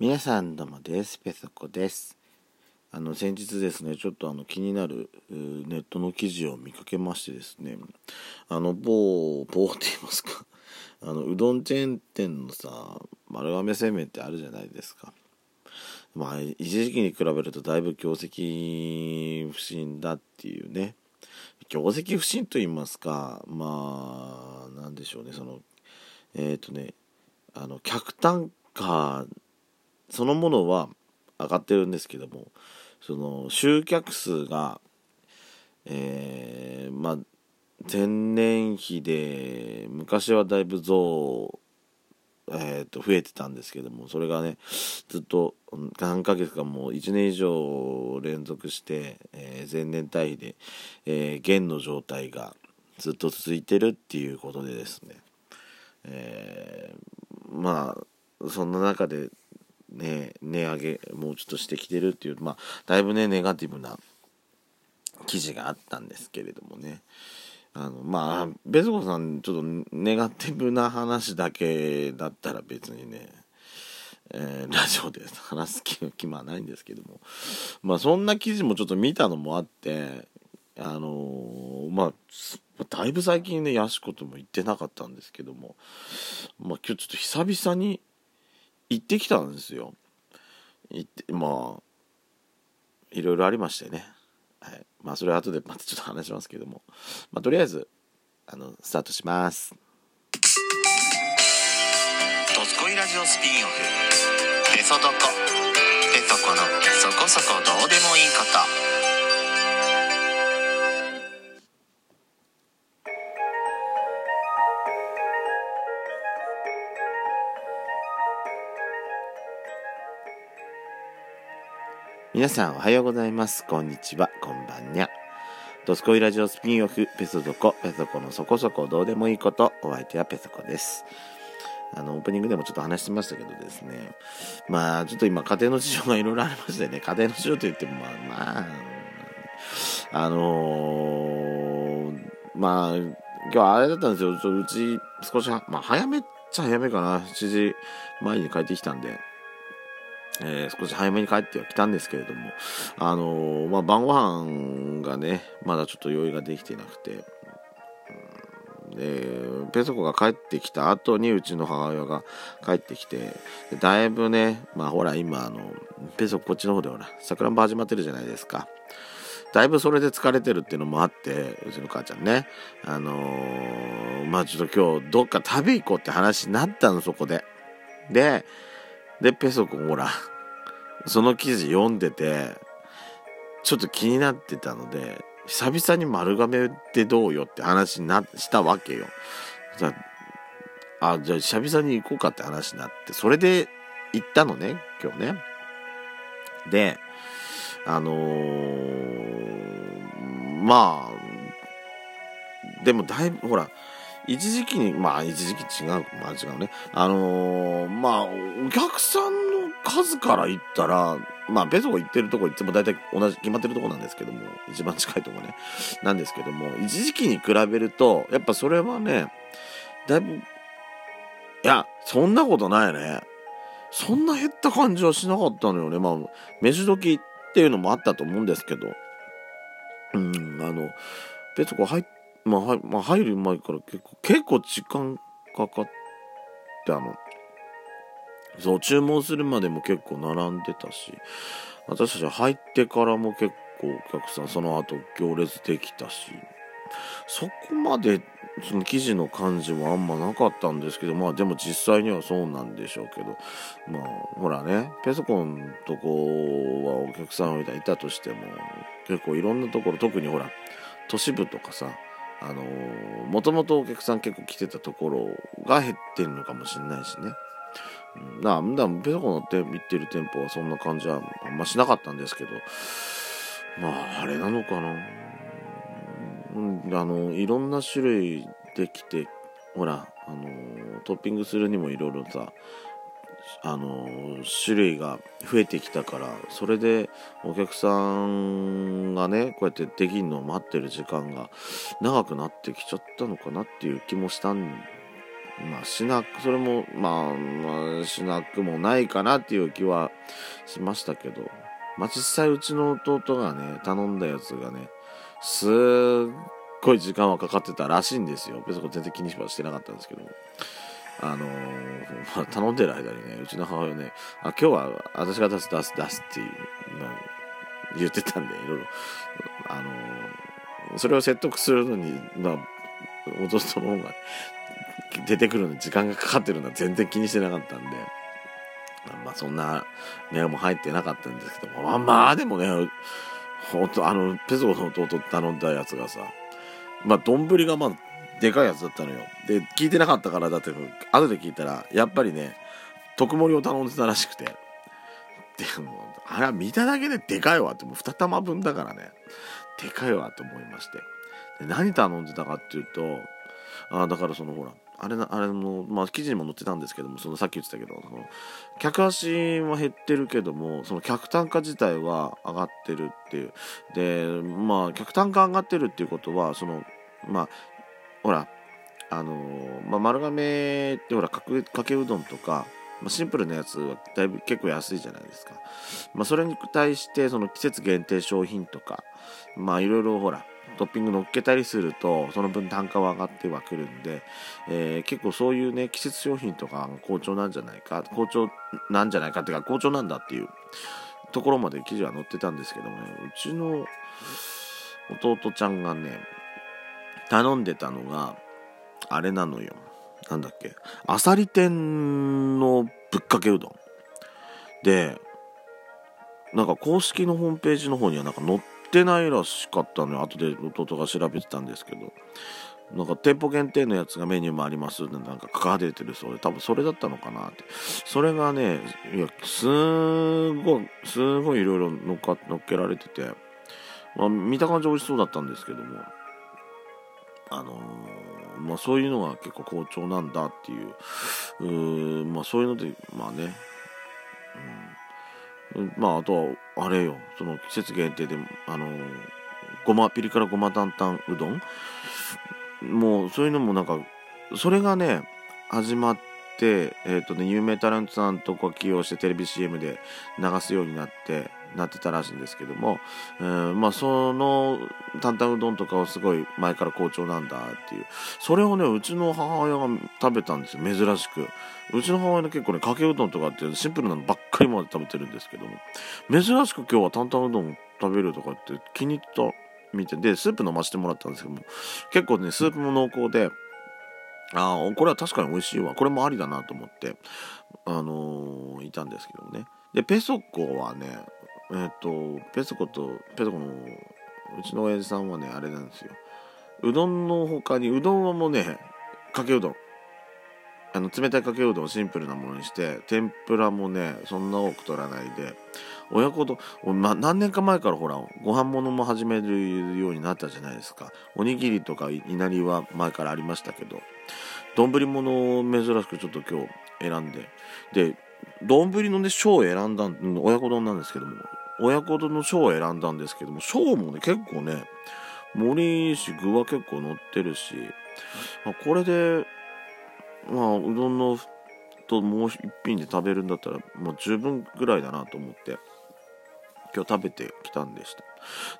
皆さんどうもです。ペソコです。あの先日ですねちょっとあの気になるネットの記事を見かけましてですね。あの某某って言いますか。あのうどんチェーン店のさ丸亀製麺ってあるじゃないですか。まあ一時期に比べるとだいぶ業績不振だっていうね。業績不振と言いますかまあなんでしょうね。そのえっ、ー、とねあの客単価そのものは上がってるんですけどもその集客数がえー、まあ前年比で昔はだいぶ増えー、と増えてたんですけどもそれがねずっと何ヶ月かもう1年以上連続して、えー、前年対比で、えー、減の状態がずっと続いてるっていうことでですね、えー、まあそんな中でね、値上げもうちょっとしてきてるっていう、まあ、だいぶね、ネガティブな記事があったんですけれどもね。あの、まあ、ベソコさん、ちょっとネガティブな話だけだったら別にね、えー、ラジオで話す気気はないんですけども、まあ、そんな記事もちょっと見たのもあって、あのー、まあ、だいぶ最近ね、ヤシコとも言ってなかったんですけども、まあ、今日ちょっと久々に、行ってきたんですよ。行ってまあいろいろありましてね、はい、まあそれは後でまたちょっと話しますけども。まあとりあえずあのスタートします「ドスコイラジオスピンオフ」「ペソドコ」「ペソコのそこそこどうでもいいこと」皆さんおはようございます。こんにちは。こんばんにゃ。ドスコイラジオスピンオフ、ペソドコ、ペソコのそこそこどうでもいいこと、お相手はペソコです。あの、オープニングでもちょっと話してましたけどですね。まあ、ちょっと今、家庭の事情がいろいろありましてね、家庭の事情と言っても、まあ、まあ、あのー、まあ、今日あれだったんですよ。うち、少し、まあ、早めっちゃ早めかな。7時前に帰ってきたんで。えー、少し早めに帰ってはきたんですけれども、あのー、まあ、晩ご飯がね、まだちょっと用意ができてなくて、で、ペソコが帰ってきた後にうちの母親が帰ってきて、だいぶね、まあほら今あの、ペソコこっちの方でほら、桜んぼ始まってるじゃないですか。だいぶそれで疲れてるっていうのもあって、うちの母ちゃんね、あのー、まあちょっと今日どっか食べ行こうって話になったの、そこで。で、で、ペソコほら、その記事読んでて、ちょっと気になってたので、久々に丸亀ってどうよって話になしたわけよ。じゃあ、あ、じゃあ久々に行こうかって話になって、それで行ったのね、今日ね。で、あのー、まあ、でもだいぶ、ほら、一時期に、まあ一時期違う、まあ違うね。あのー、まあ、お客さんの数から言ったら、まあ、ペソコ行ってるとこいつも大体同じ、決まってるとこなんですけども、一番近いとこね、なんですけども、一時期に比べると、やっぱそれはね、だいぶ、いや、そんなことないね。そんな減った感じはしなかったのよね。まあ、飯時っていうのもあったと思うんですけど、うん、あの、ペソコ入って、まあ、はまあ、入る前から結構、結構時間かかって、あの、そう、注文するまでも結構並んでたし、私たち入ってからも結構お客さん、その後行列できたし、そこまでその記事の感じはあんまなかったんですけど、まあでも実際にはそうなんでしょうけど、まあほらね、ペソコンとこはお客さんがいたとしても、結構いろんなところ、特にほら、都市部とかさ、あのー、もともとお客さん結構来てたところが減ってるのかもしれないしね。うん、だだペソコの行ってる店舗はそんな感じはあんましなかったんですけど、まあ、あれなのかな。うん、あの、いろんな種類できて、ほら、あの、トッピングするにもいろいろさ、あの種類が増えてきたからそれでお客さんがねこうやってできるのを待ってる時間が長くなってきちゃったのかなっていう気もしたんまあしなくそれもまあ、まあ、しなくもないかなっていう気はしましたけどまあ実際うちの弟がね頼んだやつがねすっごい時間はかかってたらしいんですよ。別に全然気にしはしてなかったんですけど。あの、まあ、頼んでる間にねうちの母親ねあ今日は私が出す出す出すっていう、まあ、言ってたんでいろいろ。あの、それを説得するのにまあ弟の方が出てくるのに時間がかかってるのは全然気にしてなかったんで、まあそんなメアも入ってなかったんですけども、まあまあでもね、ほんとあの、ペソの弟頼んだやつがさ、まあ丼がまあでかいやつだったのよ。で、聞いてなかったから、だって、後で聞いたら、やっぱりね、特盛を頼んでたらしくて。でも、あれは見ただけででかいわって、もう2玉分だからね、でかいわと思いまして。で何頼んでたかっていうと、あだからそのほら、あれな、あれの、まあ、記事にも載ってたんですけども、そのさっき言ってたけど、その客足は減ってるけども、その客単価自体は上がってるっていう。で、まあ、客単価上がってるっていうことは、その、まあ、ほら、あのまあ、丸亀ってほら、かけかけうどんとか、まあ、シンプルなやつはだいぶ結構安いじゃないですか。まあ、それに対して、その季節限定商品とか、まあ、いろいろほら、トッピング乗っけたりするとその分単価は上がってはくるんで、えー、結構そういうね季節商品とか好調なんじゃないか好調なんじゃないかっていうか好調なんだっていうところまで記事は載ってたんですけどもねうちの弟ちゃんがね頼んでたのがあれなのよ。なんだっけ。あさり店のぶっかけうどん。でなんか公式のホームページの方にはなんか載ってないらしかったのよ。後で弟が調べてたんですけど。なんか店舗限定のやつがメニューもありますってなんか書かれてるそうで。多分それだったのかなって。それがねいやすごいすごいいろいろ乗っけられてて、まあ、見た感じ美味しそうだったんですけども。あのー、まあそういうのが結構好調なんだっていう。うまあそういうのでまあね、うん。まああとはあれよ。その季節限定であのごまピリ辛ごま担々うどん？もうそういうのもなんかそれがね始まってえ、ー、とね有名タレントさんとか起用してテレビ CM で流すようになってなってたらしいんですけども、えー、まあその担々うどんとかはすごい前から好調なんだっていう。それをねうちの母親が食べたんですよ珍しく。うちの母親の結構ねかけうどんとかってシンプルなのばっかりまで食べてるんですけども珍しく今日は担々うどん食べるとかって気に入ったみてでスープ飲ませてもらったんですけども結構ねスープも濃厚でああこれは確かに美味しいわ。これもありだなと思ってあのー、いたんですけどね。でペソコはねえっ、とペソコとペソコのうちの親父さんはねあれなんですよ。うどんの他にうどんはもうねかけうどん。あの冷たいかけうどんをシンプルなものにして天ぷらもねそんな多く取らないで。親子丼、ま何年か前からほらご飯物も始めるようになったじゃないですか。おにぎりとかいなりは前からありましたけど。丼物を珍しくちょっと今日選んで。で丼のね小を選んだ親子丼なんですけども親子丼の小を選んだんですけども小もね結構ね盛りいいし具は結構乗ってるし、まあ、これでまあうどんのともう一品で食べるんだったらもう十分ぐらいだなと思って今日食べてきたんでした。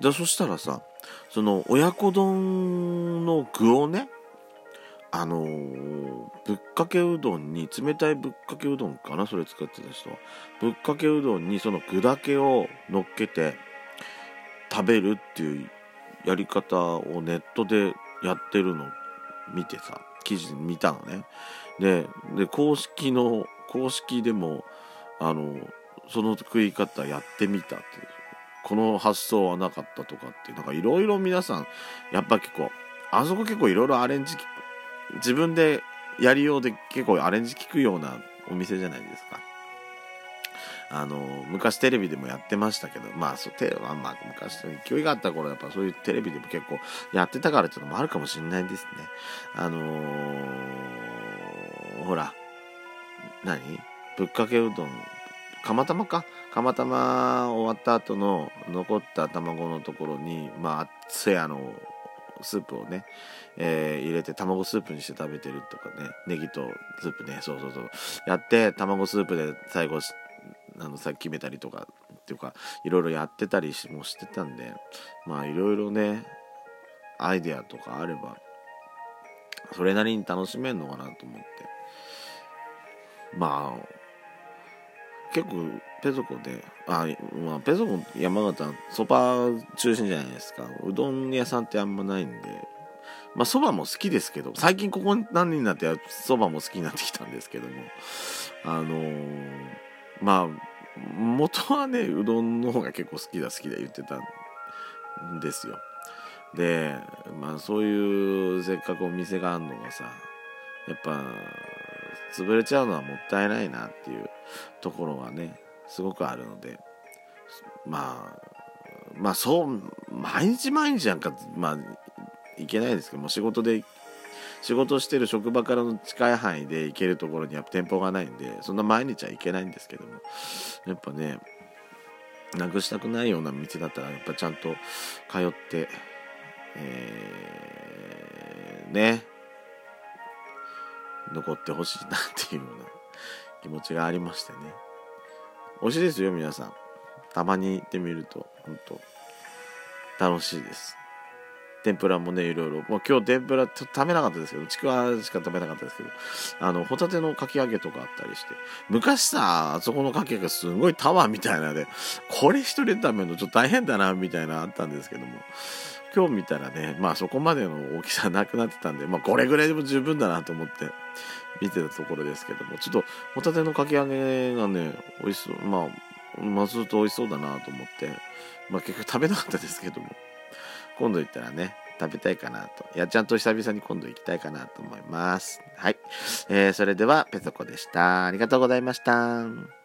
じゃあそしたらさその親子丼の具をねあのー、ぶっかけうどんに冷たいぶっかけうどんかなそれ使ってた人ぶっかけうどんにその具だけを乗っけて食べるっていうやり方をネットでやってるの見てさ記事見たのね。でで公式の公式でもあのその食い方やってみたってこの発想はなかったとかってなんかいろいろ皆さんやっぱ結構あそこ結構いろいろアレンジ自分でやりようで結構アレンジ効くようなお店じゃないですか。あの、昔テレビでもやってましたけど、まあ、そう、テまあ、昔の勢いがあった頃、やっぱそういうテレビでも結構やってたからっていうのもあるかもしれないですね。あのー、ほら、何？ぶっかけうどん、釜玉か？釜玉終わった後の残った卵のところに、まあ、熱いあの、スープをね、えー、入れて卵スープにして食べてるとかねネギとスープねそうそうそう。やって卵スープで最後あのさ決めたりとかっていうかいろいろやってたりもしてたんでまあいろいろねアイデアとかあればそれなりに楽しめるのかなと思って。まあ結構ペソコであ、まあ、ペソコ山形そば中心じゃないですか。うどん屋さんってあんまないんで。まあそばも好きですけど最近ここ何年になってそばも好きになってきたんですけども。あのー、まあ元はねうどんの方が結構好きだ好きだ言ってたんですよ。でまあそういうせっかくお店があるのがさやっぱ潰れちゃうのはもったいないなっていうところはねすごくあるのでまあまあそう毎日毎日なんかまあいけないですけども仕事で仕事してる職場からの近い範囲で行けるところには店舗がないんでそんな毎日は行けないんですけどもやっぱねなくしたくないような店だったらやっぱちゃんと通ってえー、ね残ってほしいなっていうような気持ちがありましてね。美味しですよ皆さん。たまに行ってみると本当楽しいです。天ぷらもねいろいろ。もう今日天ぷら食べなかったですけどちくわしか食べなかったですけどあのホタテのかき揚げとかあったりして。昔さあそこのかき揚げすごいタワーみたいなでこれ一人で食べるのちょっと大変だなみたいなあったんですけども。今日見たらねまあそこまでの大きさなくなってたんでまあこれぐらいでも十分だなと思って見てたところですけどもちょっとホタテのかき揚げがね美味しそうまあまずっと美味しそうだなと思ってまあ結局食べなかったですけども今度行ったらね食べたいかなと。やちゃんと久々に今度行きたいかなと思います。はい。えー、それでは、ペソコでした。ありがとうございました。